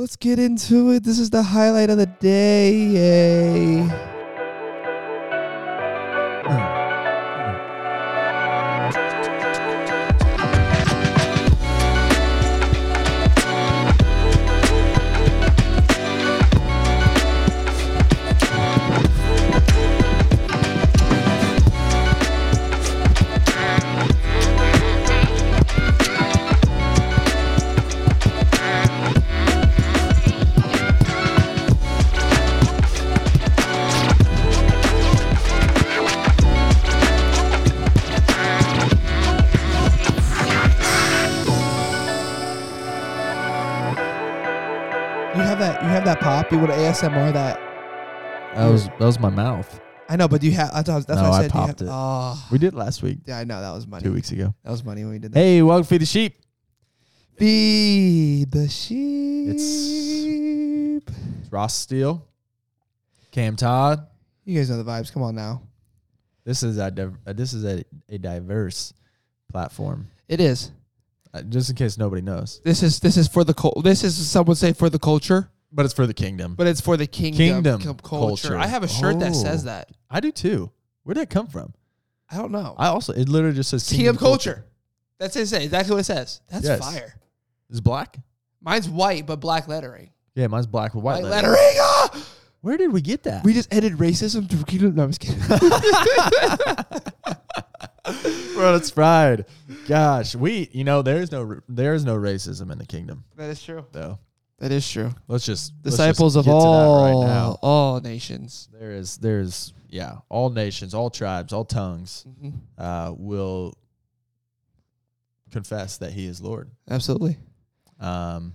Let's get into it. This is the highlight of the day. Yay. ASMR that. That was that was my mouth. I know, but do you have? I thought that's No, what I I said. do you popped have, it. Oh, We did last week, yeah, I know that was money. two weeks ago. That was money when we did that. Hey, welcome to Feed the Sheep. Feed the sheep. It's Ross Steele, Cam Todd. You guys know the vibes. Come on now. This is a div- uh, this is a, a diverse platform. It is. Uh, just in case nobody knows, This is this is for the cul- this is some would say for the culture, but it's for the kingdom. but it's for the kingdom, Kingdom cum- culture. I have a shirt that says Oh. that. I do too. Where did that come from? I don't know. I also it literally just says kingdom culture. That's it. Say exactly what it says. That's Yes. fire. Is black? Mine's white but black lettering. Yeah, mine's black with white, White lettering. lettering. Ah! Where did we get that? We just ended racism through kingdom. No, I'm just kidding. Bro, it's fried. Gosh, we you know there's no there is no racism in the kingdom that is true. though. That is true. Let's just let's just Disciples of get to that all right now. all nations. There is there's yeah all nations, all tribes, all tongues Mhm. uh, will confess that He is Lord. Absolutely. Um,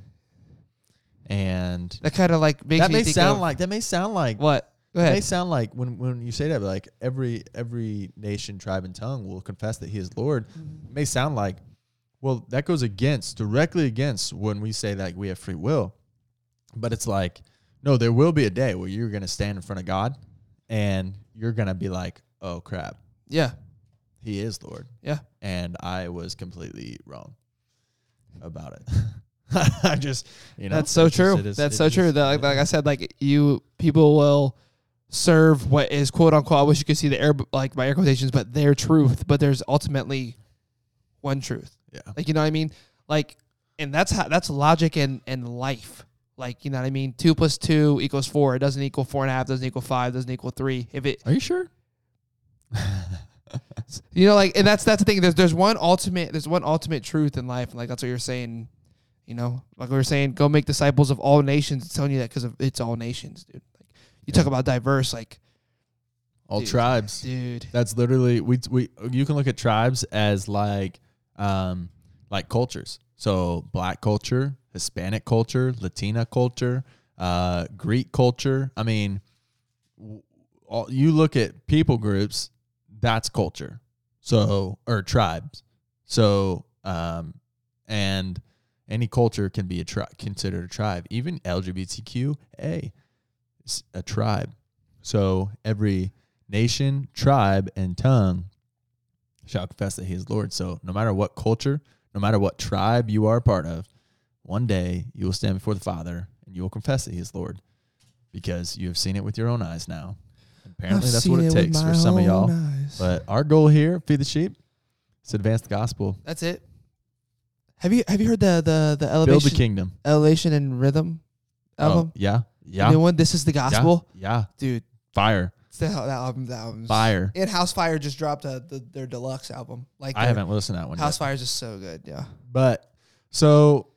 and That kind of like makes that me may think sound like that may sound like what? It may sound like when when you say that like every every nation, tribe, and tongue will confess that He is Lord. It may sound like, well, that goes against directly against when we say that we have free will. But it's like, no, there will be a day where you're gonna stand in front of God, and you're gonna be like, oh crap, Yeah. He is Lord, Yeah. and I was completely wrong about it. I just, you know, That's so it just- true. That's so true. That, like, like I said, like you people will serve what is quote unquote. I wish you could see the air like my air quotations, but their truth. But there's ultimately one truth. Yeah, Like you know what I mean? Like, and that's how that's logic and and life. Like you know what I mean? Two plus two equals four. It doesn't equal four and a half. Doesn't equal five. Doesn't equal three. If it Are you sure? you know like and that's that's the thing. There's there's one ultimate there's one ultimate truth in life. And like that's what you're saying. You know, like we were saying, go make disciples of all nations. It's telling you that because it's all nations, dude. Like you talk about diverse, like All Dude. tribes. dude. That's literally we we you can look at tribes as like um like cultures. So black culture, Hispanic culture, Latina culture, uh Greek culture. I mean all, you look at people groups, that's culture. So or tribes. So um and any culture can be a tri- considered a tribe. Even LGBTQA is a tribe. So every nation, tribe, and tongue shall confess that he is Lord. So no matter what culture, no matter what tribe you are a part of, one day you will stand before the Father and you will confess that he is Lord because you have seen it with your own eyes now. Apparently I've that's what seen it takes for some of y'all. eyes. But our goal here, feed the sheep, is to advance the gospel, that's it. Have you have you heard the the the elevation build the kingdom. elevation and rhythm oh, album? Oh, yeah, The yeah, new one. This is the yeah, gospel, yeah. dude. Fire, The, that album. That album's fire. And House Fire just dropped a, the, their deluxe album. Like I their- haven't listened to that one. Yet. House yet. Fire is just so good. Yeah. But so,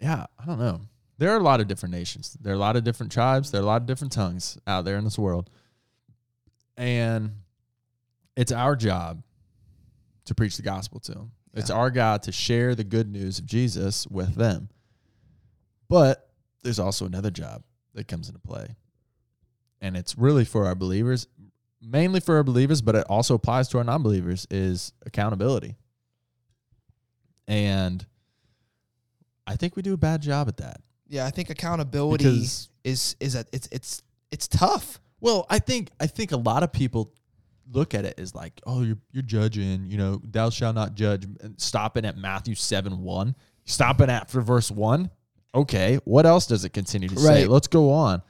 yeah, I don't know. There are a lot of different nations. There are a lot of different tribes. There are a lot of different tongues out there in this world. And it's our job to preach the gospel to them. It's our God to share the good news of Jesus with them. But there's also another job that comes into play. And it's really for our believers, mainly for our believers, but it also applies to our non believers, is accountability. And I think we do a bad job at that. Yeah, I think accountability Because is is a it's it's it's tough. well, I think I think a lot of people look at it as like, oh, you're you're judging, you know, thou shalt not judge, and stopping at Matthew seven one, stopping at for verse one. okay, what else does it continue to say? Let's go on.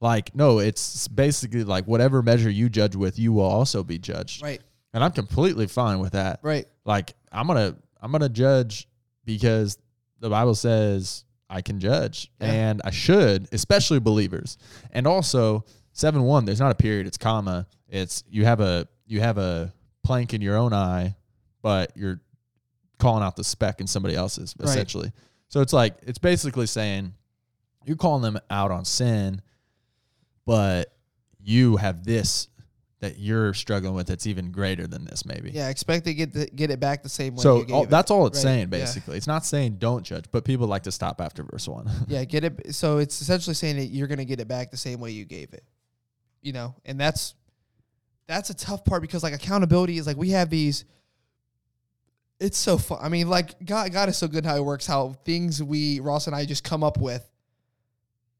Like, no, it's basically like whatever measure you judge with, you will also be judged. Right. And I'm completely fine with that. Right. Like, I'm gonna I'm gonna judge because the Bible says I can judge Yeah. and I should, especially believers. And also seven one, there's not a period, it's comma. It's you have a you have a plank in your own eye, but you're calling out the speck in somebody else's, Right. essentially. So it's like it's basically saying you're calling them out on sin, but you have this that you're struggling with that's even greater than this, maybe. Yeah. Expect to get the, get it back the same way. So you gave all, it. that's all it's Right. saying, Yeah. basically. It's not saying don't judge, but people like to stop after verse one. Yeah, get it. So it's essentially saying that you're going to get it back the same way you gave it. You know, and that's that's a tough part because like accountability is like we have these. It's so fun. I mean, like God, God is so good how it works. How things we Ross and I just come up with.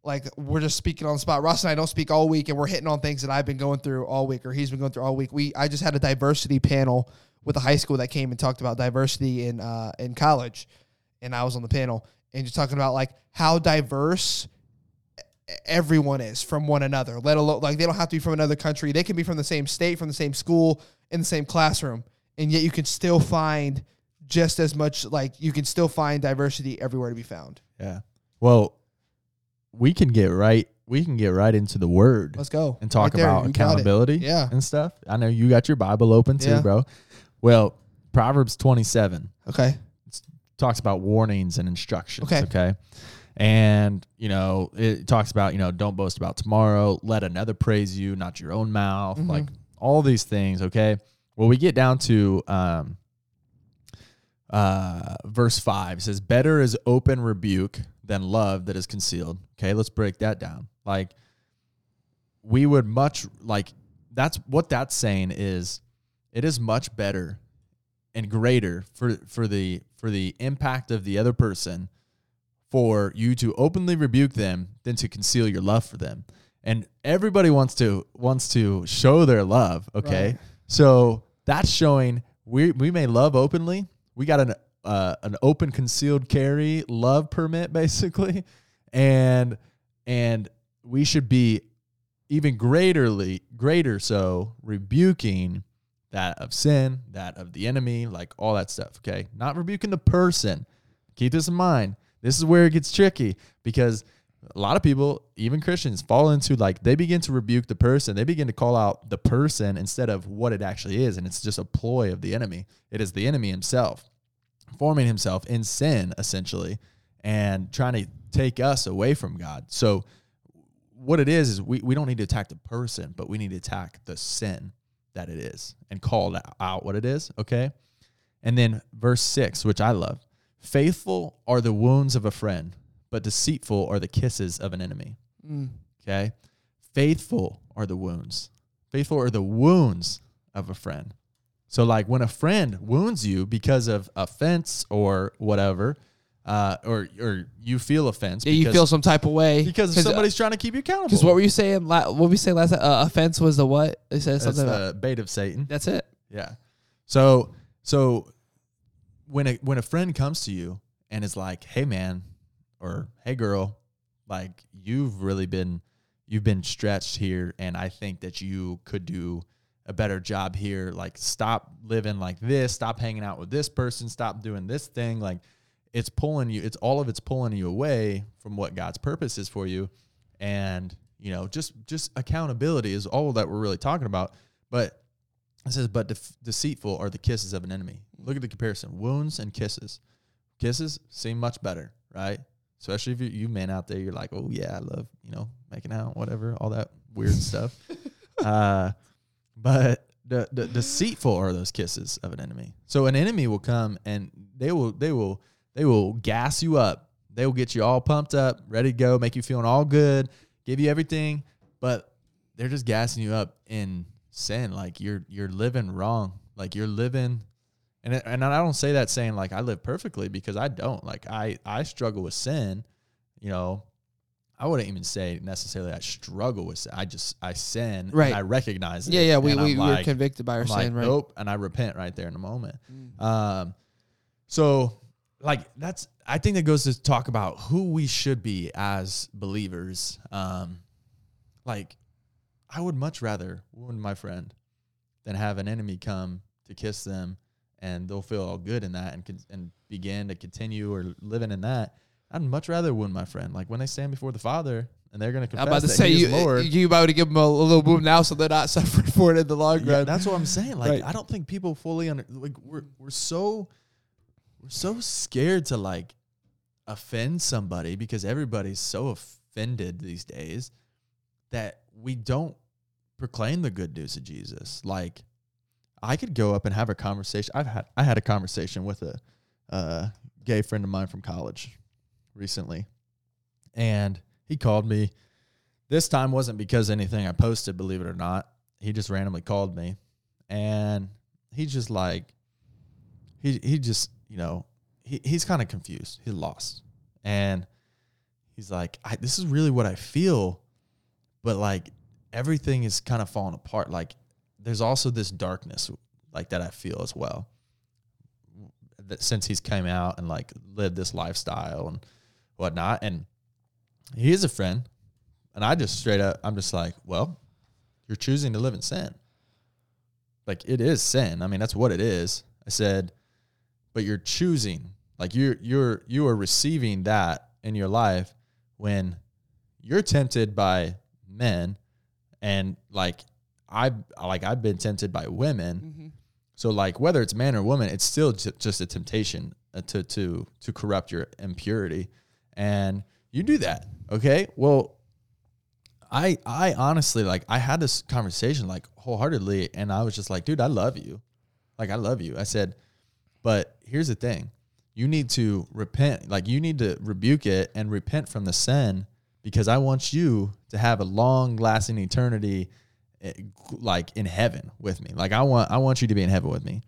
Like we're just speaking on the spot. Ross and I don't speak all week, and we're hitting on things that I've been going through all week, or he's been going through all week. We I just had a diversity panel with a high school that came and talked about diversity in uh, in college, and I was on the panel and just talking about like how diverse everyone is from one another. Let alone like they don't have to be from another country. They can be from the same state, from the same school, in the same classroom, and yet you can still find just as much like you can still find diversity everywhere to be found. yeah. Well, we can get right. We can get right into the word Let's go and talk Right about You got it. accountability Yeah. and stuff. I know you got your Bible open too, Yeah. bro. Well, Proverbs 27 Okay. talks about warnings and instructions. Okay. Okay. And, you know, it talks about, you know, don't boast about tomorrow. Let another praise you, not your own mouth. Mhm. Like all these things. Okay. Well, we get down to um, uh, verse five. It says, Better is open rebuke than love that is concealed. Okay. Let's break that down. Like, we would much like that's what that's saying is it is much better and greater for for the for the impact of the other person for you to openly rebuke them than to conceal your love for them and everybody wants to wants to show their love okay Right. so that's showing we we may love openly we got an uh, an open concealed carry love permit basically and and we should be even greaterly greater so rebuking that of sin, that of the enemy, like all that stuff. Okay. Not rebuking the person. Keep this in mind. This is where it gets tricky because a lot of people, even Christians, fall into like they begin to rebuke the person. They begin to call out the person instead of what it actually is. And it's just a ploy of the enemy. It is the enemy himself forming himself in sin, essentially, and trying to take us away from God. So, what it is is we, we don't need to attack the person, but we need to attack the sin that it is and call out what it is. Okay. And then verse six, which I love faithful are the wounds of a friend, but deceitful are the kisses of an enemy. Mm. Okay. Faithful are the wounds. Faithful are the wounds of a friend. So, like when a friend wounds you because of offense or whatever, uh, or or you feel offense, Yeah, you because, feel some type of way because somebody's trying to keep you accountable. Because what were you saying? la- What we say last? Uh, offense was the what? They said That's something. about, the bait of Satan. that's it. Yeah. So so when a when a friend comes to you and is like, "Hey man," or "Hey girl," like you've really been you've been stretched here and I think that you could do a better job here. Like stop living like this, stop hanging out with this person, stop doing this thing like it's pulling you it's all of it's pulling you away from what God's purpose is for you and you know just just accountability is all that we're really talking about but it says, but def- deceitful are the kisses of an enemy. Look at the comparison wounds and kisses. Kisses seem much better, right? Especially if you, you men out there, you're like, oh, yeah, I love, you know, making out, whatever, all that weird stuff. Uh, but the, the deceitful are those kisses of an enemy. So an enemy will come and they will, they will, they will gas you up. They will get you all pumped up, ready to go, make you feeling all good, give you everything, but they're just gassing you up in sin. Like you're you're living wrong. Like you're living, and and I don't say that saying like I live perfectly because I don't. Like I I struggle with sin. You know, I wouldn't even say necessarily I struggle with sin. I just I sin. Right. And I recognize it. Yeah, yeah. We we, I'm were convicted by our I'm sin, like, right? nope, and I repent right there in a moment. Mm. Um, so like that's I think that goes to talk about who we should be as believers. Um, like I would much rather wound my friend than have an enemy come to kiss them and they'll feel all good in that and and begin to continue or living in that. I'd much rather wound my friend. Like when they stand before the Father and they're going to confess I'm about to that say He you is Lord. you about to give them a, a little boom now, so they're not suffering for it in the long Yeah, run. that's what I'm saying. Like Right. I don't think people fully under like we're we're so we're so scared to like offend somebody because everybody's so offended these days that we don't proclaim the good news of Jesus. Like I could go up and have a conversation. I've had I had a conversation with a uh, gay friend of mine from college recently, and he called me. This time wasn't because anything I posted, believe it or not. He just randomly called me, and he's just like, he he just you know he he's kind of confused. He's lost, and he's like, this is really what I feel, but like everything is kind of falling apart. Like there's also this darkness like that I feel as well. That since he's came out and like lived this lifestyle and whatnot, and he is a friend, and I just straight up, I'm just like, well, you're choosing to live in sin. Like it is sin. I mean, that's what it is. I said, but you're choosing, like you're you're you are receiving that in your life when you're tempted by men, and like I like I've been tempted by women. Mhm. So like whether it's man or woman, it's still ju- just a temptation uh, to to to corrupt your impurity, and you do that. Okay, well, I I honestly like I had this conversation like wholeheartedly, and I was just like, dude, I love you, like I love you. I said, but here's the thing, you need to repent, like you need to rebuke it and repent from the sin because I want you to have a long lasting eternity eh, like in heaven with me. Like I want I want you to be in heaven with me.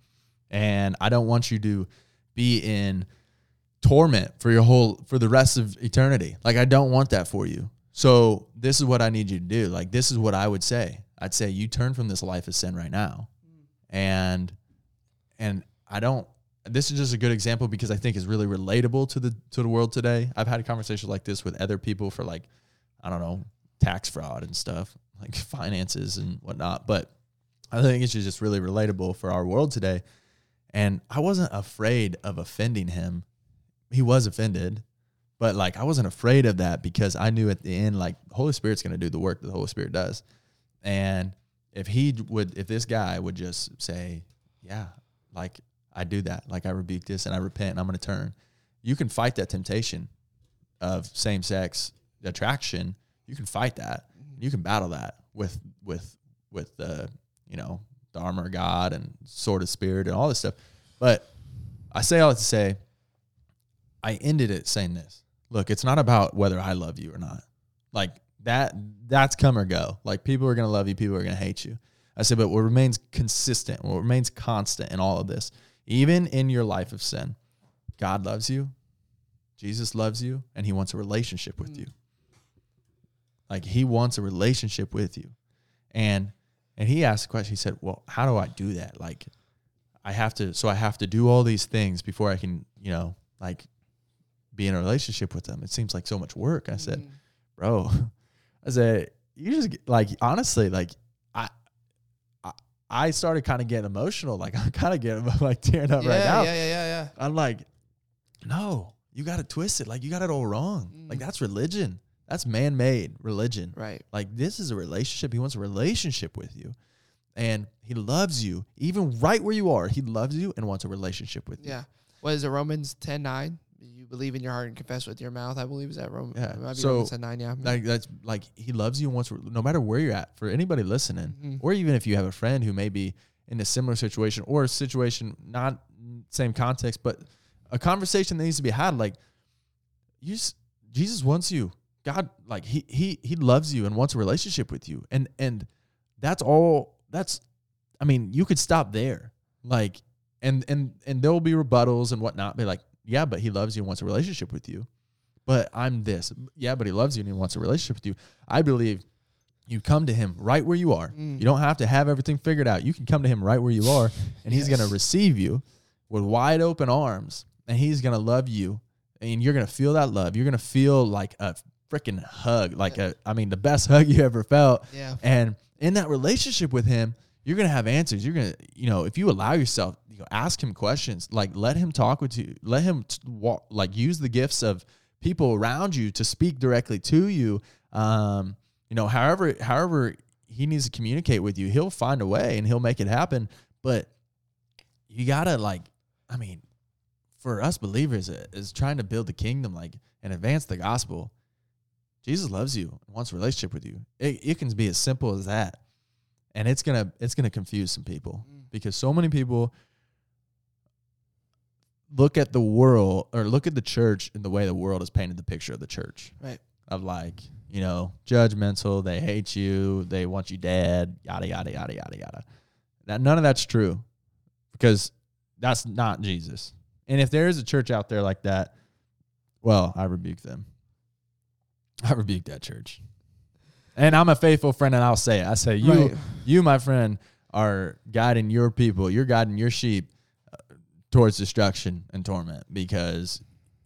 And I don't want you to be in torment for your whole for the rest of eternity. Like I don't want that for you. So this is what I need you to do. Like this is what I would say. I'd say you turn from this life of sin right now. And and I don't this is just a good example because I think is really relatable to the to the world today. I've had conversations like this with other people for like I don't know tax fraud and stuff like finances and whatnot. But I think it's just really relatable for our world today. And I wasn't afraid of offending him. He was offended, but like I wasn't afraid of that because I knew at the end, like Holy Spirit's going to do the work that the Holy Spirit does. And if he would, if this guy would just say, yeah, like I do that, like I rebuke this and I repent and I'm going to turn, you can fight that temptation of same sex attraction. You can fight that. You can battle that with, with, with the, you know, the armor of God and sword of spirit and all this stuff. But I say all that to say, I ended it saying this. Look, it's not about whether I love you or not. Like that, that's come or go. Like people are going to love you, people are going to hate you. I said, but what remains consistent, what remains constant in all of this, even in your life of sin, God loves you, Jesus loves you, and He wants a relationship with mm. you. Like He wants a relationship with you, and and He asked the question. He said, "Well, how do I do that? Like, I have to. So I have to do all these things before I can, you know, like, be in a relationship with them. It seems like so much work." I said, Mhm. bro. I said, you just like honestly, like I, I, I started kind of getting emotional. Like I'm kind of getting like tearing up yeah, right now. yeah, yeah, yeah, yeah. I'm like, no, you got it. Like you got it all wrong. Like Mm. that's religion. That's man-made religion. Right. Like this is a relationship. He wants a relationship with you, and he loves you even right where you are. He loves you and wants a relationship with you. Yeah. What is it? Romans ten nine. You believe in your heart and confess with your mouth. I believe is that Roman. Yeah. Might be So, Romans nine. Yeah. Like that's like he loves you and wants no matter where you're at. For anybody listening, Mhm. or even if you have a friend who may be in a similar situation or a situation not same context, but a conversation that needs to be had. Like you, just, Jesus wants you. God, like he he he loves you and wants a relationship with you, and and that's all. That's, I mean, you could stop there. Like, and and and there will be rebuttals and whatnot. Be like, yeah, but he loves you and wants a relationship with you. But I'm this. Yeah, but he loves you and he wants a relationship with you. I believe you come to him right where you are. Mm. You don't have to have everything figured out. You can come to him right where you are, and he's going to receive you with wide open arms and he's gonna love you, and you're gonna feel that love. You're gonna feel like a freaking hug, like a I mean the best hug you ever felt. Yeah. And in that relationship with him, you're gonna have answers. You're gonna, you know, if you allow yourself, you know, ask him questions. Like let him talk with you. Let him t- walk. Like use the gifts of people around you to speak directly to you. Um, you know, however, however he needs to communicate with you, he'll find a way and he'll make it happen. But you gotta like, I mean, for us believers, uh, is trying to build the kingdom, like and advance the gospel. Jesus loves you and wants a relationship with you. It, it can be as simple as that, and it's gonna it's gonna confuse some people Mm. because so many people look at the world or look at the church in the way the world has painted the picture of the church. Right. of like you know judgmental they hate you they want you dead yada yada yada yada yada. Now, none of that's true because that's not jesus. And if there is a church out there like that well i rebuke them. I rebuke that church. And i'm a faithful friend and i'll say it. I say you Right. you my friend are guiding your people. You're guiding your sheep towards destruction and torment because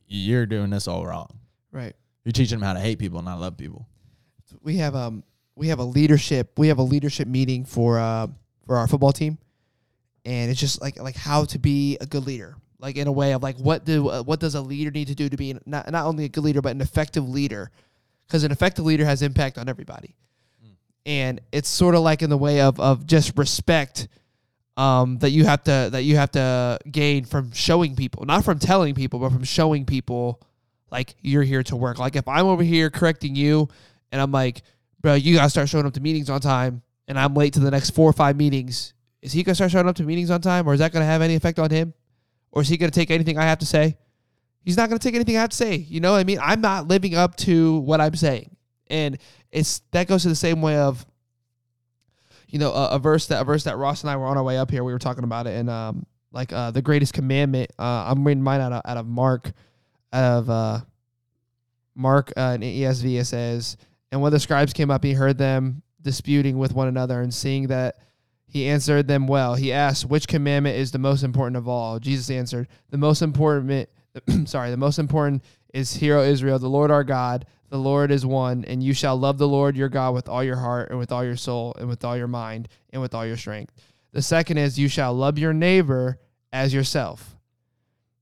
you're doing this all wrong. Right. you're teaching them how to hate people and not love people. we have um we have a leadership we have a leadership meeting for uh for our football team. And it's just like like how to be a good leader. Like in a way of like what do uh, what does a leader need to do to be not not only a good leader but an effective leader? Because an effective leader has impact on everybody. And it's sort of like in the way of of just respect um that you have to that you have to gain from showing people not from telling people but from showing people like you're here to work like if i'm over here correcting you and I'm like, bro, you gotta start showing up to meetings on time, and I'm late to the next four or five meetings. Is he gonna start showing up to meetings on time, or is that gonna have any effect on him, or is he gonna take anything I have to say? He's not gonna take anything I have to say. You know, what I mean, I'm not living up to what I'm saying, and it's that goes to the same way of, you know, a, a verse that a verse that Ross and I were on our way up here. We were talking about it, and um, like uh, the greatest commandment. Uh, I'm reading mine out of out of Mark, out of uh, Mark uh, in ESV. It says. And when the scribes came up, he heard them disputing with one another, and seeing that he answered them well, he asked, "Which commandment is the most important of all?" Jesus answered, "The most important, sorry, the most important is, Hear O Israel, the Lord our God, the Lord is one, and you shall love the Lord your God with all your heart and with all your soul and with all your mind and with all your strength. The second is, you shall love your neighbor as yourself.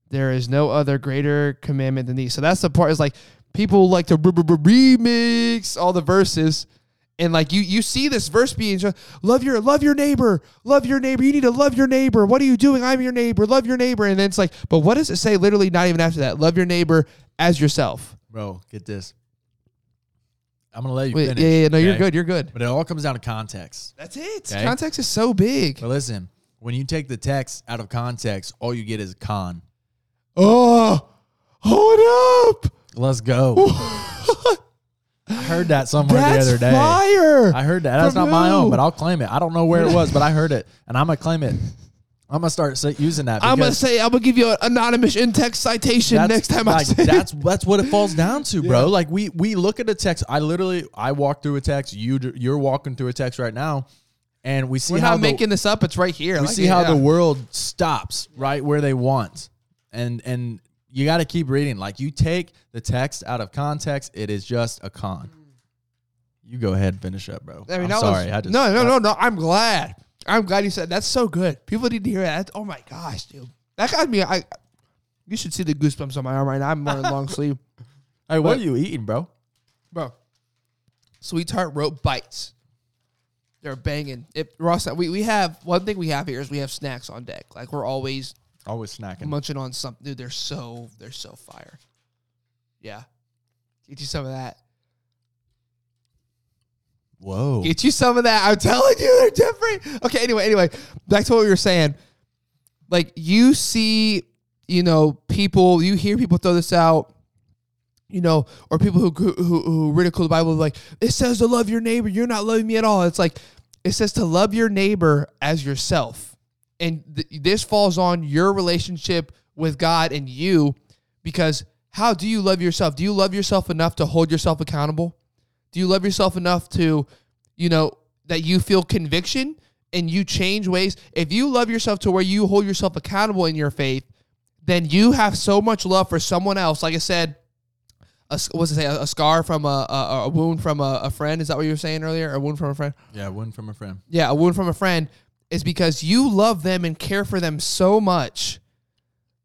There is no other greater commandment than these." So that's the part. Is like people like to remix all the verses and like you you see this verse being just, love your love your neighbor love your neighbor you need to love your neighbor what are you doing i'm your neighbor love your neighbor and then it's like but what does it say literally not even after that love your neighbor as yourself Bro, get this. I'm gonna let you Wait, finish. yeah yeah no you're good you're good But it all comes down to context. that's it Okay. context is so big But listen, when you take the text out of context, all you get is con. oh hold up Let's go. I heard that somewhere that's the other day. fire I heard that. That's From not my own, but I'll claim it. I don't know where it was, but I heard it, and I'm gonna claim it. I'm gonna start sa- using that. i'm gonna because say i'm gonna give you an anonymous in-text citation that's- next time i like, say it. that's that's what it falls down to, bro. Yeah. Like we we look at a text. I literally I walk through a text. You you're walking through a text right now, and we see we're how not the, making this up it's right here we Like, see how yeah. the world stops right where they want and and you got to keep reading like you take the text out of context it is just a con you go ahead and finish up bro I mean, that sorry was, I just, no, no, no, no. I'm glad. I'm glad you said that's so good. People need to hear that. Oh my gosh, dude, that got me. I, you should see the goosebumps on my arm right now. I'm wearing long sleeve, hey what What? are you eating bro bro. SweeTart rope bites. They're banging. It Ross, we we have one thing we have here is we have snacks on deck. Like we're always always snacking munching on something. Dude, they're so they're so fire. Yeah, get you some of that. whoa Get you some of that. I'm telling you, they're different. Okay, anyway, anyway, back to what we were saying. Like you see, you know, people, you hear people throw this out, you know, or people who who, who ridicule the Bible, like it says to love your neighbor. You're not loving me at all. It's like it says to love your neighbor as yourself, and th- this falls on your relationship with God and you, because how do you love yourself? Do you love yourself enough to hold yourself accountable? Do you love yourself enough to, you know, that you feel conviction and you change ways? If you love yourself to where you hold yourself accountable in your faith, then you have so much love for someone else. Like I said, a, what's it say? A, a scar from a, a, a wound from a, a friend. Is that what you were saying earlier? A wound from a friend. Yeah, one from a friend. Yeah, a wound from a friend is because you love them and care for them so much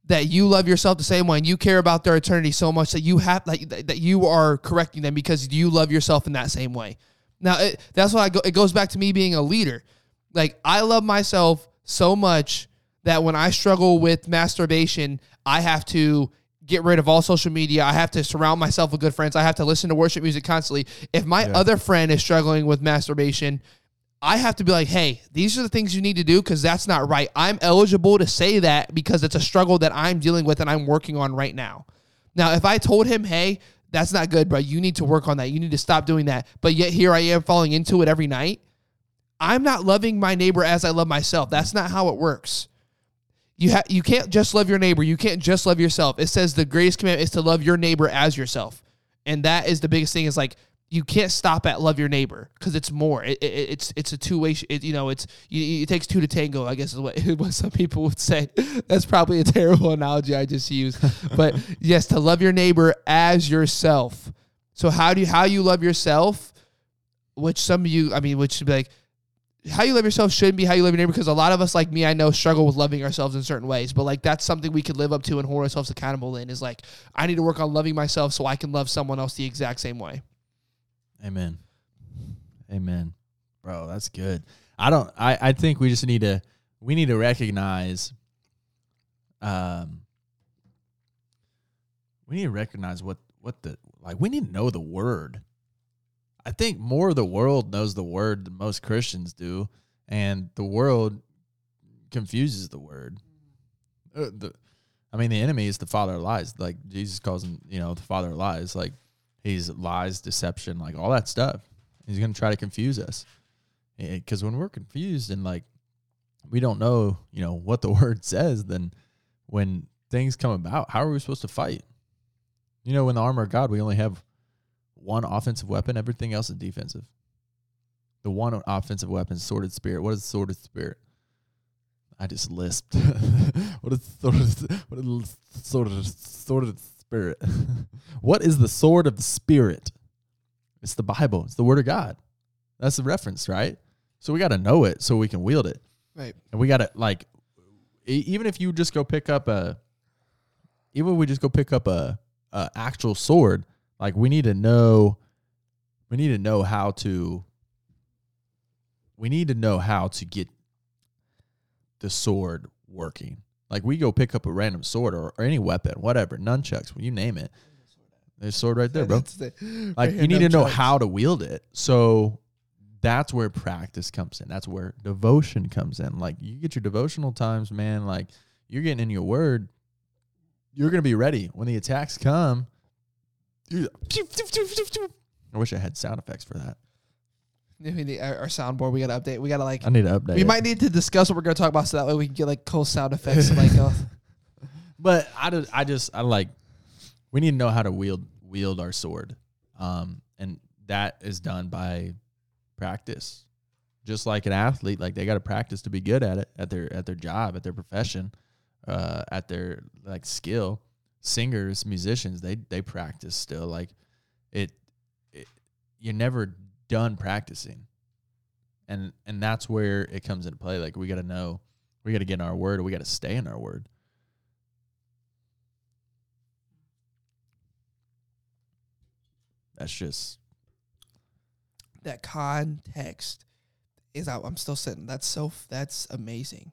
that you love yourself the same way and you care about their eternity so much that you have like that you are correcting them because you love yourself in that same way. Now it, that's why I go, it goes back to me being a leader. Like I love myself so much that when I struggle with masturbation, I have to get rid of all social media. I have to surround myself with good friends. I have to listen to worship music constantly. If my Yeah. other friend is struggling with masturbation, I have to be like, hey, these are the things you need to do because that's not right. I'm eligible to say that because it's a struggle that I'm dealing with and I'm working on right now. Now, if I told him, hey, that's not good, bro, you need to work on that. You need to stop doing that. But yet here I am falling into it every night. I'm not loving my neighbor as I love myself. That's not how it works. You ha- you can't just love your neighbor. You can't just love yourself. It says the greatest commandment is to love your neighbor as yourself. And that is the biggest thing is like you can't stop at love your neighbor because it's more. It, it, it's it's a two way. Sh- it, you know, it's you, it takes two to tango. I guess is what, what some people would say. That's probably a terrible analogy I just used. but yes, to love your neighbor as yourself. So how do you how you love yourself? Which some of you, I mean, which should be like how you love yourself shouldn't be how you love your neighbor because a lot of us like me i know struggle with loving ourselves in certain ways but like that's something we could live up to and hold ourselves accountable in is like i need to work on loving myself so i can love someone else the exact same way Amen. Amen. Bro, that's good. I don't I, I think we just need to we need to recognize um we need to recognize what what the like we need to know the word. I think more of the world knows the word than most Christians do, and the world confuses the word. Uh, the, I mean, the enemy is the father of lies. Like Jesus calls him, you know, the father of lies. Like he's lies, deception, like all that stuff. He's going to try to confuse us. Eh, eh, because when we're confused and like we don't know, you know, what the word says, then when things come about, how are we supposed to fight? You know, in the armor of God, we only have one offensive weapon, everything else is defensive. The one offensive weapon sworded spirit. What is sworded spirit? I just lisped. what is sworded, what is sworded, sworded spirit? what is the sword of the spirit? It's the Bible. It's the word of God. That's the reference, right? So we got to know it so we can wield it. right And we got to like even if you just go pick up a even if we just go pick up a, a actual sword, like we need to know we need to know how to we need to know how to get the sword working. Like we go pick up a random sword or, or any weapon, whatever, nunchucks, you name it. There's a sword right there, bro. The- Like you need to know how to wield it. So that's where practice comes in. That's where devotion comes in. Like you get your devotional times, man. Like you're getting in your word. You're gonna be ready when the attacks come. I wish I had sound effects for that. We need our, our soundboard we gotta update we gotta like I need to update. we it. might need to discuss what we're gonna talk about so that way we can get like cool sound effects and like uh, But I just, I just, I like. We need to know how to wield wield our sword, um, and that is done by practice. Just like an athlete, like they got to practice to be good at it, at their at their job, at their profession, uh, at their like skill. Singers, musicians, they they practice still. Like it, it you're never done practicing, and and that's where it comes into play. Like we got to know, we got to get in our word, or we got to stay in our word. That's just that context is out i'm still sitting that's so that's amazing.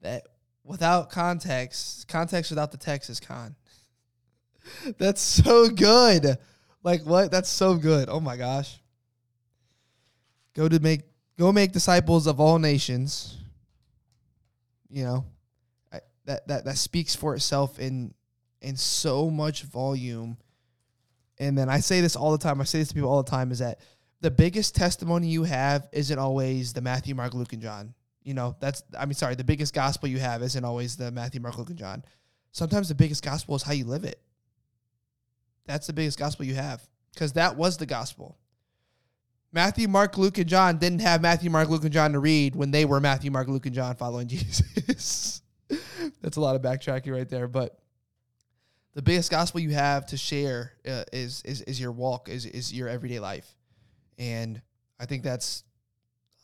That without context context without the text is con. That's so good. Like what? That's so good. Oh my gosh go to make go make disciples of all nations you know I, that that that speaks for itself in in so much volume and then I say this all the time. I say this to people all the time: is that the biggest testimony you have isn't always the Matthew, Mark, Luke, and John. You know, that's I mean, sorry, the biggest gospel you have isn't always the Matthew, Mark, Luke, and John. Sometimes the biggest gospel is how you live it. That's the biggest gospel you have because that was the gospel. Matthew, Mark, Luke, and John didn't have Matthew, Mark, Luke, and John to read when they were Matthew, Mark, Luke, and John following Jesus. That's a lot of backtracking right there, but the biggest gospel you have to share uh, is is is your walk, is is your everyday life, and I think that's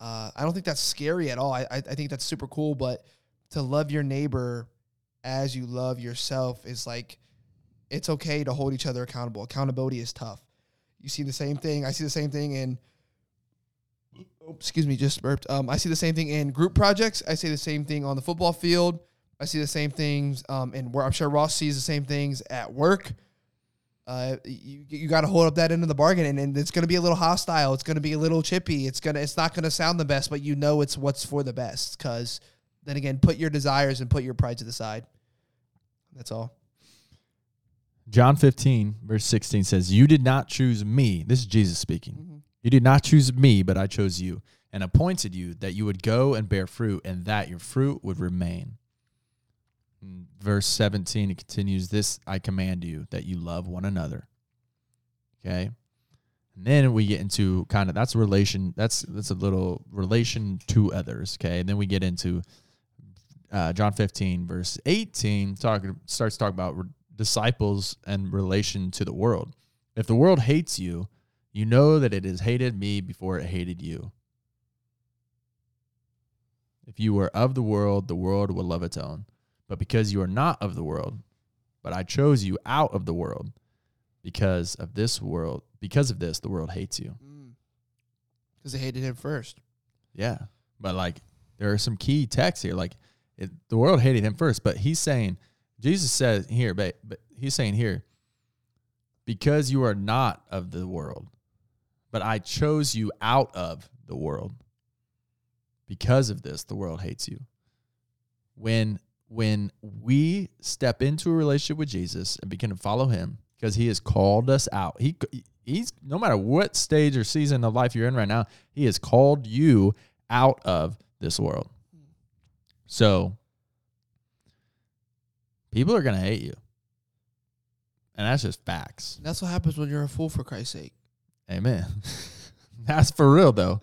uh, I don't think that's scary at all. I I I think that's super cool, but to love your neighbor as you love yourself is like it's okay to hold each other accountable. Accountability is tough. You see the same thing. I see the same thing in. Oh, excuse me, just burped. Um, I see the same thing in group projects. I see the same thing on the football field. I see the same things um, in where I'm sure Ross sees the same things at work. Uh, you you got to hold up that end of the bargain, and, and it's going to be a little hostile. It's going to be a little chippy. It's gonna it's not going to sound the best, but you know it's what's for the best. Because then again, put your desires and put your pride to the side. That's all. John 15, verse 16 says, You did not choose me. This is Jesus speaking. You did not choose me, but I chose you and appointed you that you would go and bear fruit and that your fruit would remain. In verse 17, it continues, This I command you that you love one another. Okay. And then we get into kind of that's a relation, that's that's a little relation to others. Okay. And then we get into uh, John 15, verse 18, talking starts talking about re- disciples and relation to the world. If the world hates you, you know that it has hated me before it hated you. If you were of the world, the world would love its own. But because you are not of the world, but I chose you out of the world, because of this world, because of this, the world hates you. Mm. Because they hated him first. Yeah. But like there are some key texts here. Like it, the world hated him first, but he's saying, Jesus says here, but, but he's saying here, because you are not of the world, but I chose you out of the world. Because of this, the world hates you. When when we step into a relationship with Jesus and begin to follow him, because he has called us out. He he's no matter what stage or season of life you're in right now, he has called you out of this world. So people are gonna hate you. And that's just facts. That's what happens when you're a fool for Christ's sake. Amen. that's for real though.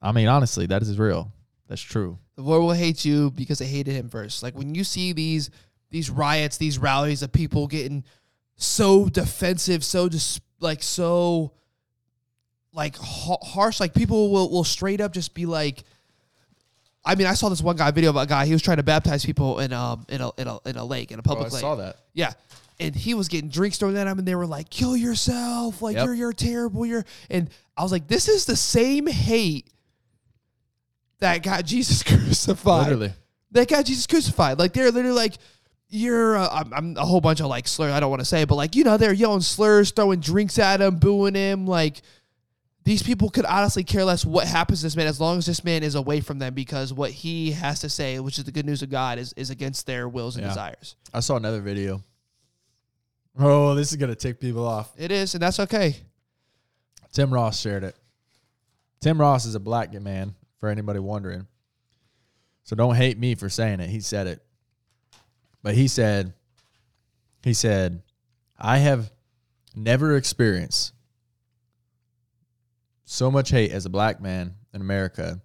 I mean, honestly, that is real. That's true. The world will hate you because they hated him first. Like when you see these these riots, these rallies of people getting so defensive, so just like so like ha- harsh. Like people will will straight up just be like. I mean, I saw this one guy video of a guy. He was trying to baptize people in um in a in a, in a lake in a public lake. I saw that. Yeah. And he was getting drinks thrown at him, and they were like, "Kill yourself! Like Yep. you're you're terrible. You're." And I was like, "This is the same hate that got Jesus crucified. Literally. That got Jesus crucified. Like they're literally like, you're. Uh, I'm, I'm a whole bunch of like slurs. I don't want to say, but like you know, they're yelling slurs, throwing drinks at him, booing him. Like these people could honestly care less what happens to this man as long as this man is away from them because what he has to say, which is the good news of God, is is against their wills and Yeah. desires. I saw another video. Oh, this is gonna tick people off. It is, and that's okay. Tim Ross shared it. Tim Ross is a black man, for anybody wondering. So don't hate me for saying it. He said it. But he said, he said, I have never experienced so much hate as a black man in America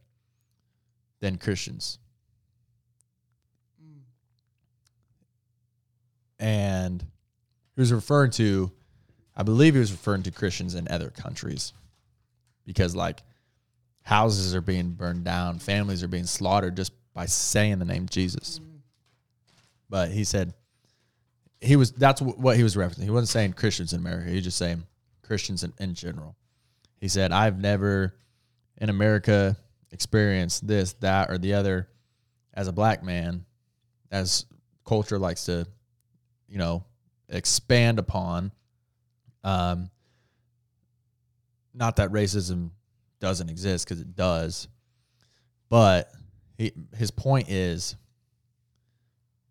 than Christians. Mm. And he was referring to, I believe he was referring to Christians in other countries because, like, houses are being burned down, families are being slaughtered just by saying the name Jesus. But he said he was that's wh- what he was referencing. He wasn't saying Christians in America. He was just saying Christians in, in general. He said, I've never in America experienced this, that, or the other as a black man, as culture likes to, you know, expand upon. Um, not that racism doesn't exist because it does, but he, his point is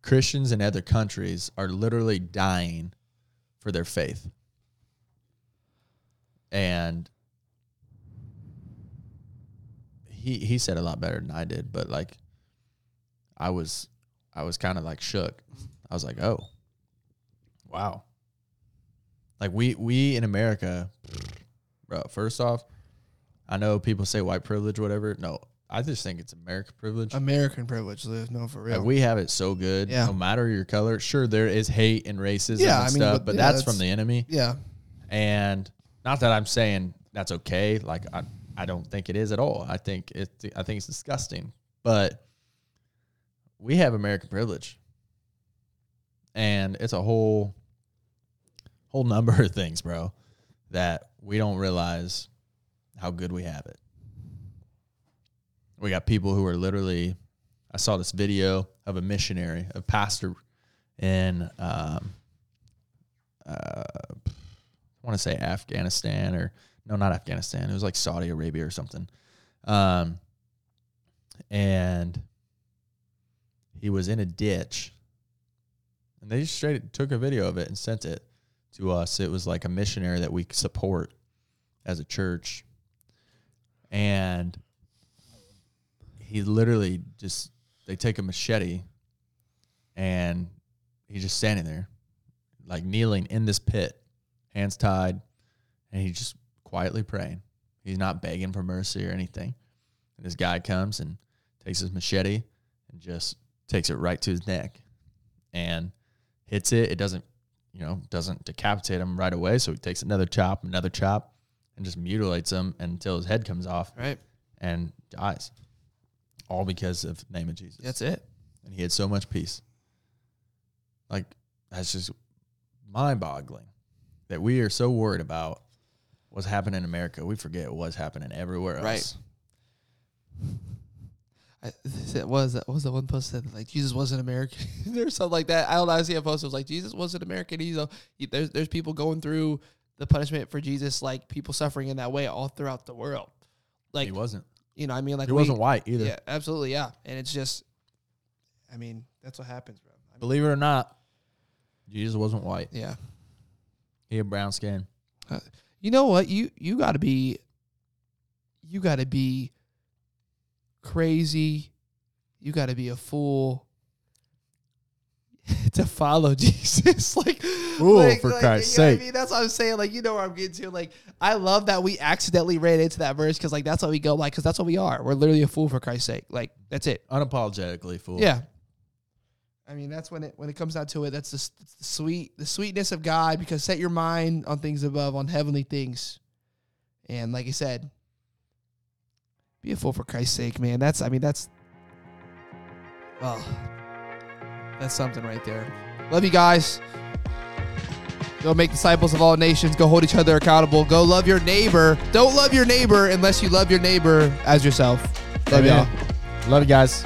Christians in other countries are literally dying for their faith. And he he said a lot better than I did, but like I was I was kind of like shook. I was like, "Oh. Wow." Like we we in America, bro, first off, I know people say white privilege whatever. No, I just think it's American privilege. American privilege, Liv. No, for Like, real. we have it so good. Yeah. No matter your color. Sure, there is hate and racism Yeah, and I mean, stuff, but- but, yeah, that's, that's- from the enemy. yeah. And not that I'm saying that's okay. Like I, I don't think it is at all. I think it. I think it's disgusting. But we have American privilege, and it's a whole, whole number of things, bro, that we don't realize how good we have it. We got people who are literally. I saw this video of a missionary, a pastor in um, uh, I want to say Afghanistan or no, not Afghanistan. It was like Saudi Arabia or something. Um, and he was in a ditch, and they just straight took a video of it and sent it to us. It was like a missionary that we support as a church, and he literally just they take a machete, and he's just standing there, like kneeling in this pit hands tied, and he's just quietly praying. He's not begging for mercy or anything. And this guy comes and takes his machete and just takes it right to his neck and hits it. It doesn't, you know, doesn't decapitate him right away. So he takes another chop, another chop, and just mutilates him until his head comes off Right. and dies. All because of the name of Jesus That's it. and he had so much peace. Like that's just mind-boggling that we are so worried about what's happening in America. We forget what's happening everywhere else. Right. I, it was what was the one post that like Jesus wasn't American or something like that. I don't know. I see a post that was like Jesus wasn't American. He's a, he, there's there's people going through the punishment for Jesus, like people suffering in that way all throughout the world. Like he wasn't. you know, I mean, like he we- wasn't white either. Yeah, absolutely, yeah. And it's just, I mean, that's what happens, bro. I mean, Believe it or not, Jesus wasn't white. yeah. He had brown skin. Uh, you know what? You you got to be you got to be crazy. You got to be a fool to follow Jesus. like, Ooh, like- for like, Christ's you know sake. I mean, that's what I'm saying. Like, you know where I'm getting to. Like, I love that we accidentally ran into that verse because, like, that's what we go like because that's what we are. We're literally a fool for Christ's sake. Like, that's it. Unapologetically fool. Yeah. I mean, that's when it when it comes down to it. That's the, the sweet the sweetness of God because set your mind on things above, on heavenly things, and like I said, be a fool for Christ's sake, man. That's I mean that's well, that's something right there. Love you guys. Go make disciples of all nations. Go hold each other accountable. Go love your neighbor. Don't love your neighbor unless you love your neighbor as yourself. Love Amen. y'all. Love you guys.